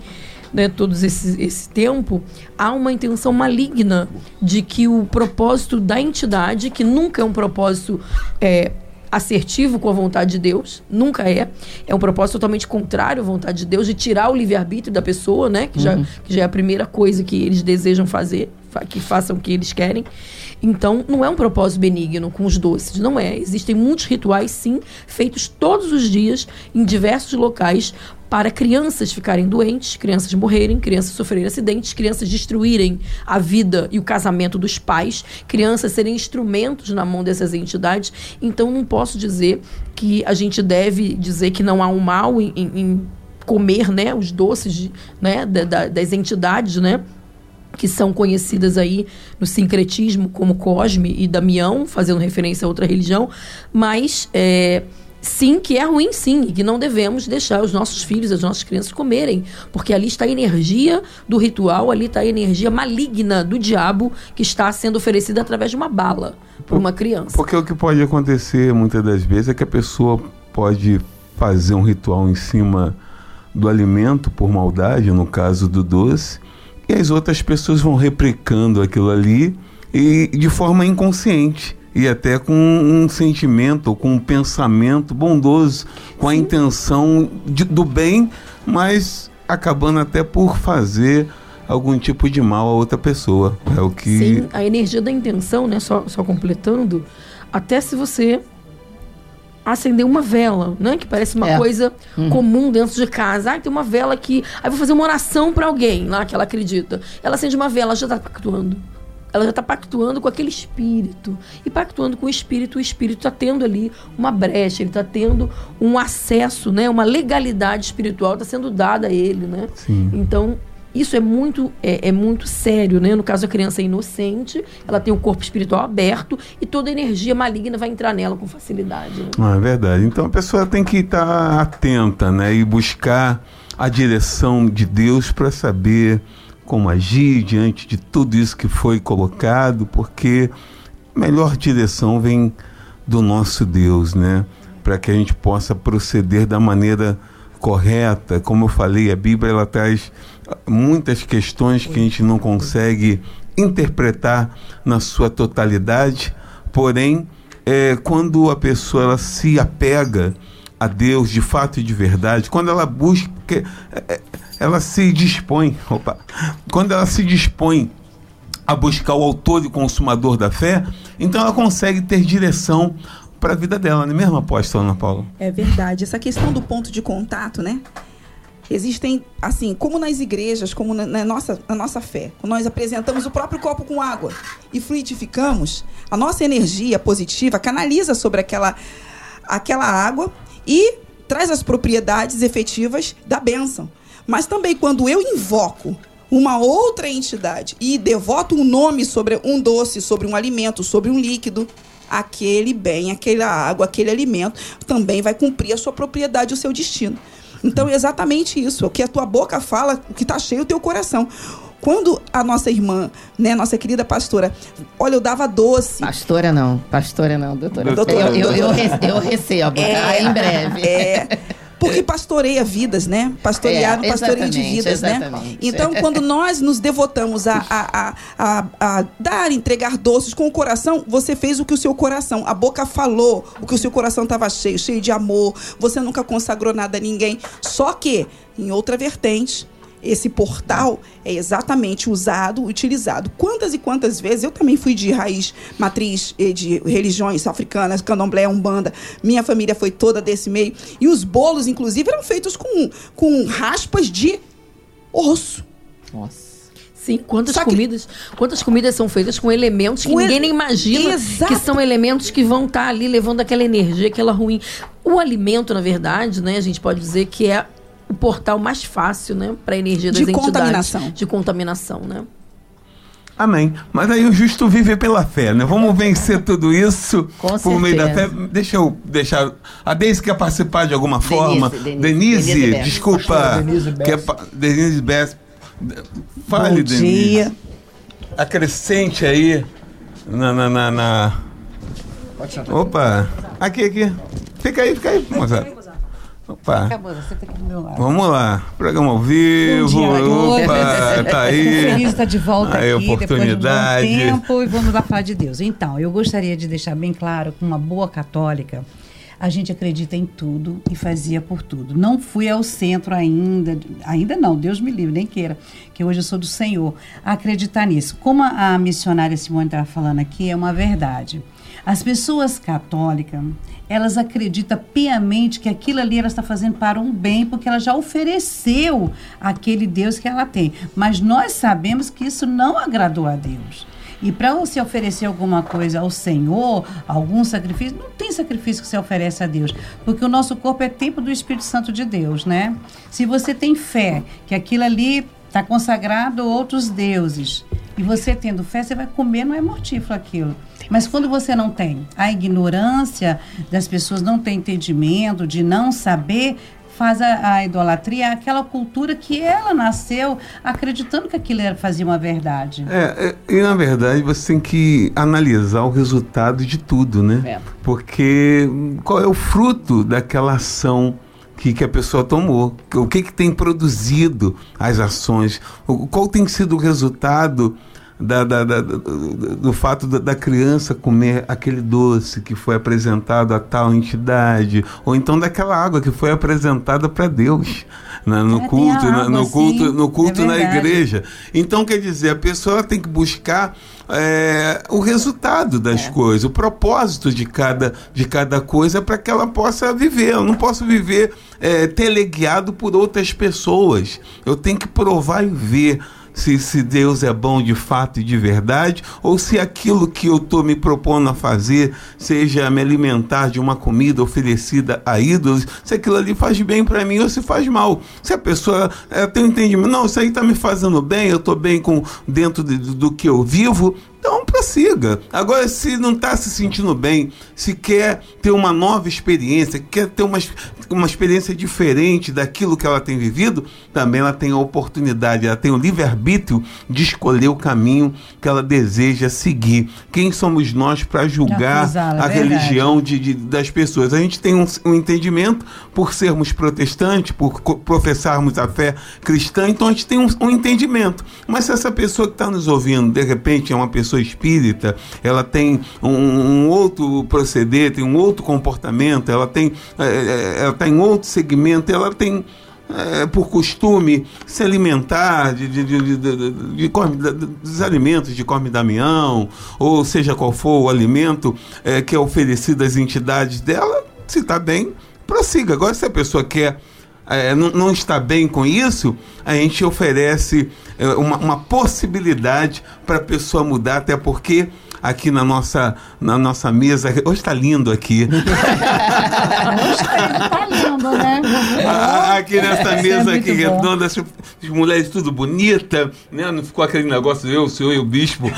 né, todos esse, esse tempo, há uma intenção maligna de que o propósito da entidade, que nunca é um propósito é, assertivo com a vontade de Deus, nunca é, é um propósito totalmente contrário à vontade de Deus, de tirar o livre-arbítrio da pessoa, né, que, já, que já é a primeira coisa que eles desejam fazer, fa- que façam o que eles querem. Então, não é um propósito benigno com os doces, não é. Existem muitos rituais, sim, feitos todos os dias em diversos locais para crianças ficarem doentes, crianças morrerem, crianças sofrerem acidentes, crianças destruírem a vida e o casamento dos pais, crianças serem instrumentos na mão dessas entidades. Então, não posso dizer que a gente deve dizer que não há um mal em, em- comer né, os doces de- né, da- da- das entidades, né? Que são conhecidas aí no sincretismo como Cosme e Damião, fazendo referência a outra religião, mas é, sim que é ruim sim, e que não devemos deixar os nossos filhos, as nossas crianças comerem, porque ali está a energia do ritual, ali está a energia maligna do diabo que está sendo oferecida através de uma bala por uma criança. Porque o que pode acontecer muitas das vezes é que a pessoa pode fazer um ritual em cima do alimento por maldade, no caso do doce, e as outras pessoas vão replicando aquilo ali e de forma inconsciente e até com um sentimento, com um pensamento bondoso, com a intenção de- do bem, mas acabando até por fazer algum tipo de mal a outra pessoa. É o que Sim, a energia da intenção, né? Só, só completando, até se você acender uma vela, né? Que parece uma É. coisa comum dentro de casa. Ah, tem uma vela aqui. Aí vou fazer uma oração para alguém lá que ela acredita. Ela acende uma vela, ela já tá pactuando. Ela já está pactuando com aquele espírito. E pactuando com o espírito, o espírito está tendo ali uma brecha, ele está tendo um acesso, né? Uma legalidade espiritual está sendo dada a ele, né? Sim. Então, isso é muito, é, é muito sério, né? No caso, a criança é inocente, ela tem o corpo espiritual aberto e toda energia maligna vai entrar nela com facilidade. né? Ah, é verdade. Então a pessoa tem que estar atenta, né? E buscar a direção de Deus para saber como agir diante de tudo isso que foi colocado, porque a melhor direção vem do nosso Deus, né? Para que a gente possa proceder da maneira correta. Como eu falei, a Bíblia ela traz muitas questões que a gente não consegue interpretar na sua totalidade, porém, é, quando a pessoa ela se apega a Deus de fato e de verdade, quando ela busca, é, é, ela se dispõe, opa, quando ela se dispõe a buscar o autor e consumador da fé, então ela consegue ter direção para a vida dela, não é mesmo, apóstola Ana Paula? É verdade. Essa questão do ponto de contato, né? Existem, assim, como nas igrejas, como na, na nossa, na nossa fé, nós apresentamos o próprio copo com água e fluidificamos, a nossa energia positiva canaliza sobre aquela, aquela água e traz as propriedades efetivas da bênção. Mas também quando eu invoco uma outra entidade e devota um nome sobre um doce, sobre um alimento, sobre um líquido, aquele bem, aquela água, aquele alimento também vai cumprir a sua propriedade, o seu destino. Então, é exatamente isso. O que a tua boca fala, o que está cheio o teu coração. Quando a nossa irmã, né, nossa querida pastora, olha, eu dava doce. Pastora não, pastora não, doutora. Doutora, eu, eu, eu, eu recebo, É, tá? em breve. É. Porque pastoreia vidas, né? Pastorear É, no pastoreio de vidas, né? Então, quando nós nos devotamos a, a, a, a, a dar, entregar doces com o coração, você fez o que o seu coração, a boca falou o que o seu coração estava cheio, cheio de amor. Você nunca consagrou nada a ninguém. Só que, em outra vertente, esse portal é exatamente usado, utilizado. Quantas e quantas vezes eu também fui de raiz matriz eh, de religiões africanas, candomblé, umbanda. Minha família foi toda desse meio. E os bolos, inclusive, eram feitos com, com raspas de osso. Nossa. Sim, quantas Só que- comidas, quantas comidas são feitas com elementos que Com ninguém ele- nem imagina Exato. que são elementos que vão estar ali levando aquela energia, aquela ruim. O alimento, na verdade, né, a gente pode dizer que é o portal mais fácil, né, para a energia das De entidades contaminação. de contaminação, né? Amém. Mas aí o justo vive pela fé, né? Vamos vencer tudo isso Com por meio da fé. Deixa eu deixar. A Deise quer participar de alguma forma? Denise, Denise, Denise desculpa. Denise Bess. Quer pa- Denise Bess. Fale, Bom Denise. dia. Acrescente aí na. na, na, na-. Opa! Aqui, aqui. Fica aí, fica aí, moça. Opa! Acabou, você tá aqui do meu lado. Vamos lá, programa ao vivo. Bom dia. Opa, tá aí. Feliz de estar de volta Aí, aqui oportunidade. depois de um tempo e vamos lá falar de Deus. Então, eu gostaria de deixar bem claro que uma boa católica, a gente acredita em tudo e fazia por tudo. Não fui ao centro ainda, ainda não, Deus me livre, nem queira, que hoje eu sou do Senhor, a acreditar nisso. Como a, a missionária Simone estava falando aqui, é uma verdade. As pessoas católicas, elas acreditam piamente que aquilo ali ela está fazendo para um bem, porque ela já ofereceu aquele Deus que ela tem. Mas nós sabemos que isso não agradou a Deus. E para você oferecer alguma coisa ao Senhor, algum sacrifício, não tem sacrifício que você oferece a Deus, porque o nosso corpo é templo do Espírito Santo de Deus, né? Se você tem fé que aquilo ali está consagrado a outros deuses, e você tendo fé, você vai comer, não é mortífero aquilo. Mas quando você não tem, a ignorância das pessoas não ter entendimento, de não saber, faz a, a idolatria, aquela cultura que ela nasceu acreditando que aquilo era, fazia uma verdade. É, é, e na verdade você tem que analisar o resultado de tudo, né? É. Porque qual é o fruto daquela ação que, que a pessoa tomou? O que, que tem produzido as ações? O- Qual tem sido o resultado da, da- da- do, fato da, criança comer aquele doce que foi apresentado a tal entidade? Ou então daquela água que foi apresentada para Deus? né, no É, culto, na- água, no culto, no culto é na igreja. Então, quer dizer, a pessoa tem que buscar é, o resultado das coisas, o propósito de cada, de cada coisa para que ela possa viver. Eu não posso viver é, teleguiado por outras pessoas. Eu tenho que provar e ver. Se, se Deus é bom de fato e de verdade, ou se aquilo que eu estou me propondo a fazer, seja me alimentar de uma comida oferecida a ídolos, se aquilo ali faz bem para mim ou se faz mal. Se a pessoa é, tem um entendimento, não, isso aí está me fazendo bem, eu estou bem com dentro de- do que eu vivo, então prossiga. Agora, se não está se sentindo bem, se quer ter uma nova experiência, quer ter uma, uma experiência diferente daquilo que ela tem vivido, também ela tem a oportunidade, ela tem o livre-arbítrio de escolher o caminho que ela deseja seguir. Quem somos nós para julgar acusá-la, a é verdade. religião de, de- das pessoas? A gente tem um, um entendimento por sermos protestantes, por professarmos a fé cristã, então a gente tem um, um entendimento. Mas se essa pessoa que está nos ouvindo, de repente, é uma pessoa espírita, ela tem um, um outro proceder, tem um outro comportamento, ela tem, é, é, ela está em outro segmento, ela tem é, por costume se alimentar de, de, de, de, dos alimentos de corme damião, ou seja qual for o alimento é, que é oferecido às entidades dela, se está bem, prossiga. Agora, se a pessoa quer é, não, não está bem com isso, a gente oferece é, uma, uma possibilidade para a pessoa mudar, até porque aqui na nossa, na nossa mesa, hoje está lindo aqui. tá né? A- a- aqui nessa É mesa muito aqui bom. redonda, as, as mulheres tudo bonita, né? Não ficou aquele negócio eu, o senhor e o bispo.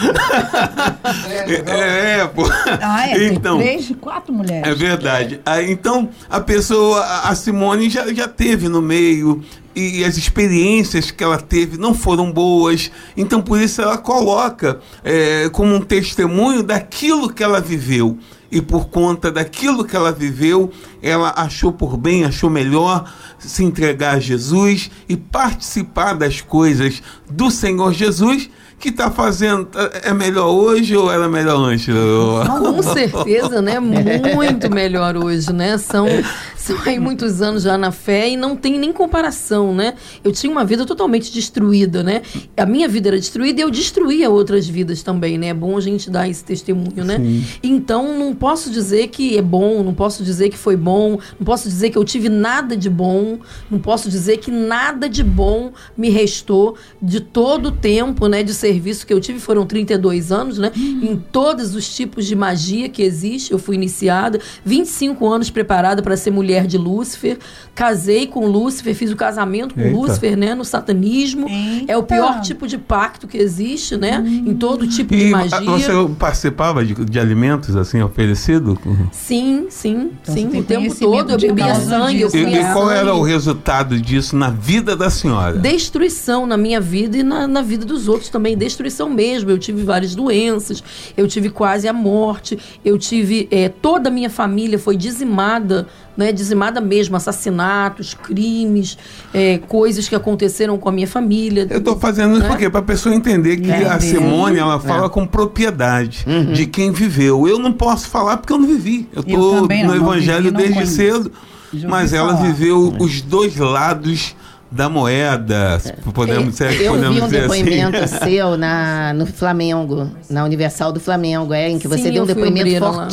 é, é, pô. Ah, é, então, três, quatro mulheres. é verdade. Aí, então, a pessoa, a- a Simone já, já teve no meio e as experiências que ela teve não foram boas. Então, por isso, ela coloca é, como um testemunho daquilo que ela viveu. E por conta daquilo que ela viveu, ela achou por bem, achou melhor se entregar a Jesus e participar das coisas do Senhor Jesus que está fazendo. É melhor hoje ou era melhor antes? Com certeza, né? Muito melhor hoje, né? São, são aí muitos anos já na fé e não tem nem comparação, né? Eu tinha uma vida totalmente destruída, né? A minha vida era destruída e eu destruía outras vidas também, né? É bom a gente dar esse testemunho, né? Então, não posso dizer que é bom, não posso dizer que foi bom, não posso dizer que eu tive nada de bom, não posso dizer que nada de bom me restou de todo o tempo, né, de serviço que eu tive, foram 32 anos, né, em todos os tipos de magia que existe, eu fui iniciada, 25 anos preparada para ser mulher de Lúcifer, casei com Lúcifer, fiz o casamento com Eita. Lúcifer, né, no satanismo, é o pior tipo de pacto que existe, né, em todo tipo de E magia. você participava de, de alimentos assim oferecido? Sim, sim, Então sim, o tempo todo eu bebia sangue, eu E, comia e qual era o resultado disso na vida da senhora? destruição na minha vida e na, na vida dos outros também, destruição mesmo. Eu tive várias doenças, eu tive quase a morte, eu tive. eh, toda a minha família foi dizimada, né? Dizimada mesmo, assassinatos, crimes, eh, coisas que aconteceram com a minha família. Eu estou fazendo isso Né? porque para a pessoa entender que É, a entendeu? Simone ela fala com propriedade de quem viveu. Eu não posso falar porque eu não vivi. Eu Eu estou não, no não Evangelho vivi, não desde conheço. cedo, mas ela falar. viveu os dois lados da moeda, podemos, é Eu podemos vi um dizer depoimento assim. seu na, no Flamengo, na Universal do Flamengo, é, em que você Sim, deu um depoimento obreira lá.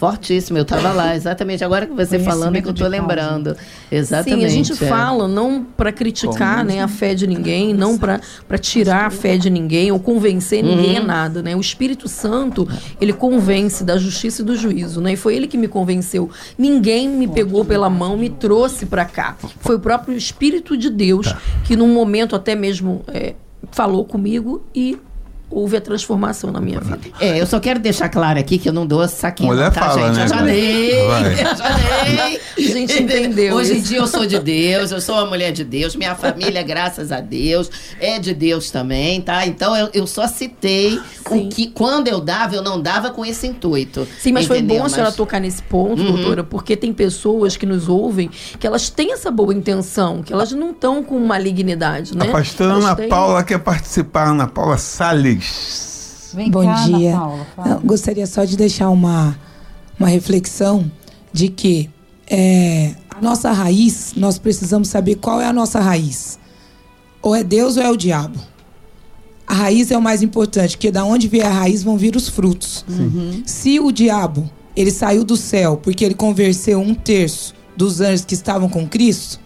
Fortíssimo. Eu estava lá, exatamente. Agora que você falando é que eu estou lembrando. Exatamente. Sim, a gente é. fala não para criticar né, a fé de ninguém, não para tirar a fé de ninguém ou convencer ninguém Uhum. a nada. Né? O Espírito Santo, ele convence da justiça e do juízo. Né? E foi ele que me convenceu. Ninguém me pegou pela mão, me trouxe para cá. Foi o próprio Espírito de Deus Tá. que, num momento até mesmo, é, falou comigo e houve a transformação na minha vida. É, eu só quero deixar claro aqui que eu não dou saquinho, Mulher tá, fala, gente? né? Eu já dei, eu já dei. A gente entendeu Hoje em dia eu sou de Deus, eu sou uma mulher de Deus, minha família, graças a Deus, é de Deus também, tá? Então eu, eu só citei Sim. o que, quando eu dava, eu não dava com esse intuito. Sim, mas foi entendeu? bom a senhora Mas- tocar nesse ponto, Uhum. doutora, porque tem pessoas que nos ouvem que elas têm essa boa intenção, que elas não estão com malignidade, né? A pastora Elas Ana têm- Paula quer participar, Ana Paula Vem Bom cá, dia. Paula, fala. Eu gostaria só de deixar uma, uma reflexão de que é, a nossa raiz, nós precisamos saber qual é a nossa raiz. Ou é Deus ou é o diabo. A raiz é o mais importante, porque da onde vier a raiz vão vir os frutos. Se o diabo ele saiu do céu porque ele convenceu um terço dos anjos que estavam com Cristo,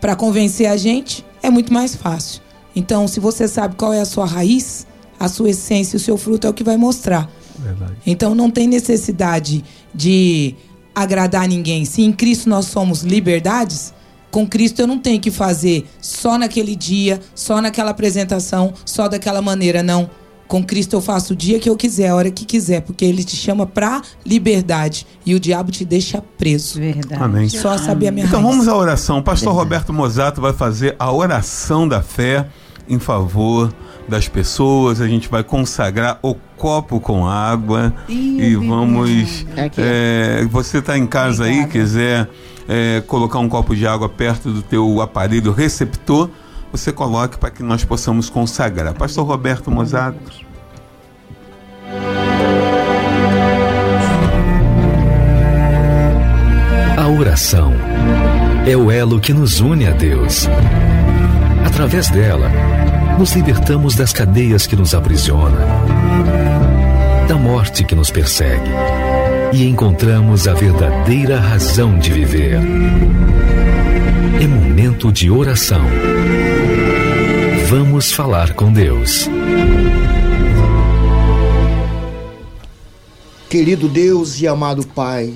para convencer a gente é muito mais fácil. Então, se você sabe qual é a sua raiz, a sua essência, o seu fruto é o que vai mostrar. Verdade. Então, não tem necessidade de agradar ninguém. Se em Cristo nós somos liberdades, com Cristo eu não tenho que fazer só naquele dia, só naquela apresentação, só daquela maneira, não. Com Cristo eu faço o dia que eu quiser, a hora que quiser, porque ele te chama pra liberdade e o diabo te deixa preso. Verdade. Amém. Só saber a minha Então raiz. vamos à oração. O pastor Roberto Mosato vai fazer a oração da fé em favor das pessoas. A gente vai consagrar o copo com água e vamos. É, você está em casa aí, quiser é, colocar um copo de água perto do teu aparelho receptor, você coloque para que nós possamos consagrar. Pastor Roberto Mosato. A oração é o elo que nos une a Deus. Através dela, nos libertamos das cadeias que nos aprisionam, da morte que nos persegue e encontramos a verdadeira razão de viver. É momento de oração. Vamos falar com Deus. Querido Deus e amado Pai,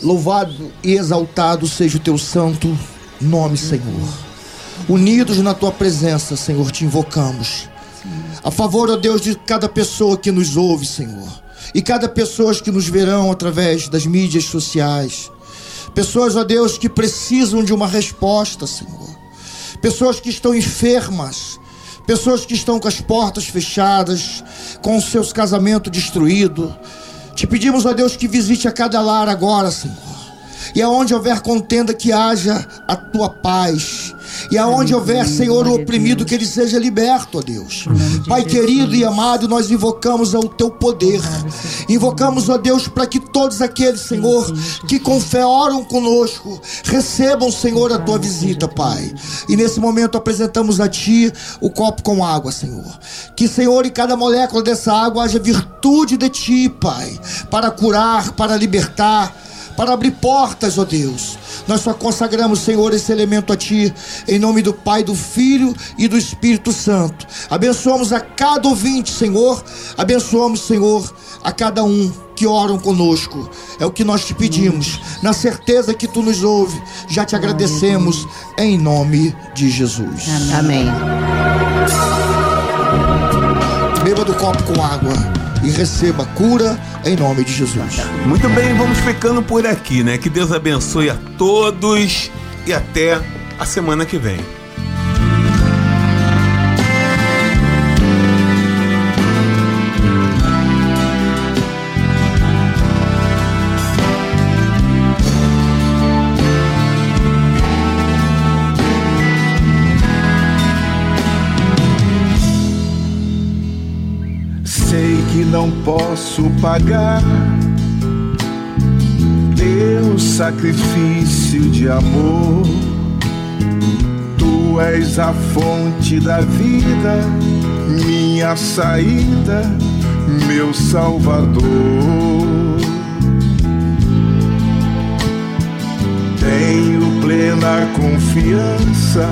louvado e exaltado seja o teu santo nome, Senhor. Unidos na tua presença, Senhor, te invocamos. A favor, ó Deus, de cada pessoa que nos ouve, Senhor. E cada pessoa que nos verão através das mídias sociais. Pessoas, ó Deus, que precisam de uma resposta, Senhor. Pessoas que estão enfermas. Pessoas que estão com as portas fechadas, com os seus casamentos destruídos. Te pedimos, ó Deus, que visite a cada lar agora, Senhor. E aonde houver contenda, que haja a tua paz. E aonde houver, Senhor, o oprimido, que ele seja liberto, ó Deus. Pai querido e amado, nós invocamos o teu poder. Invocamos, ó Deus, para que todos aqueles, Senhor, que com fé oram conosco, recebam, Senhor, a tua visita, Pai. E nesse momento apresentamos a ti o copo com água, Senhor. Que, Senhor, em cada molécula dessa água haja virtude de ti, Pai, para curar, para libertar para abrir portas, ó Deus. Nós só consagramos, Senhor, esse elemento a Ti, em nome do Pai, do Filho e do Espírito Santo. Abençoamos a cada ouvinte, Senhor. Abençoamos, Senhor, a cada um que oram conosco. É o que nós te pedimos, na certeza que Tu nos ouve. Já te agradecemos, em nome de Jesus. Amém. Beba do copo com água e receba cura em nome de Jesus. Muito bem, vamos ficando por aqui, né? Que Deus abençoe a todos e até a semana que vem. Não posso pagar teu sacrifício de amor. Tu és a fonte da vida, minha saída, meu Salvador. Tenho plena confiança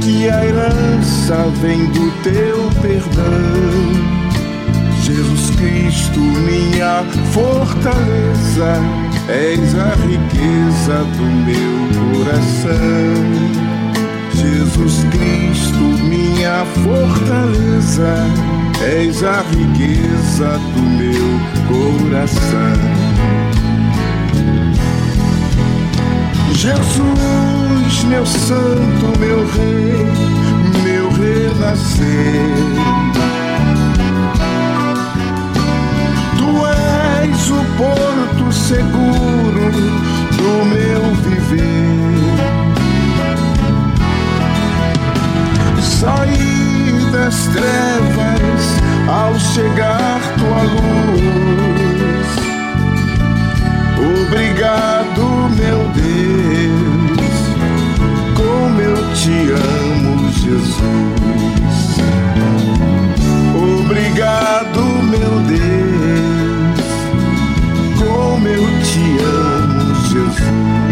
que a herança vem do teu perdão. Jesus Cristo, minha fortaleza, és a riqueza do meu coração. Jesus Cristo, minha fortaleza, és a riqueza do meu coração. Jesus, meu santo, meu rei, meu renascer. És o porto seguro do meu viver. Saí das trevas ao chegar tua luz. Obrigado, meu Deus, como eu te amo, Jesus. Obrigado, meu Deus, eu te amo, Jesus.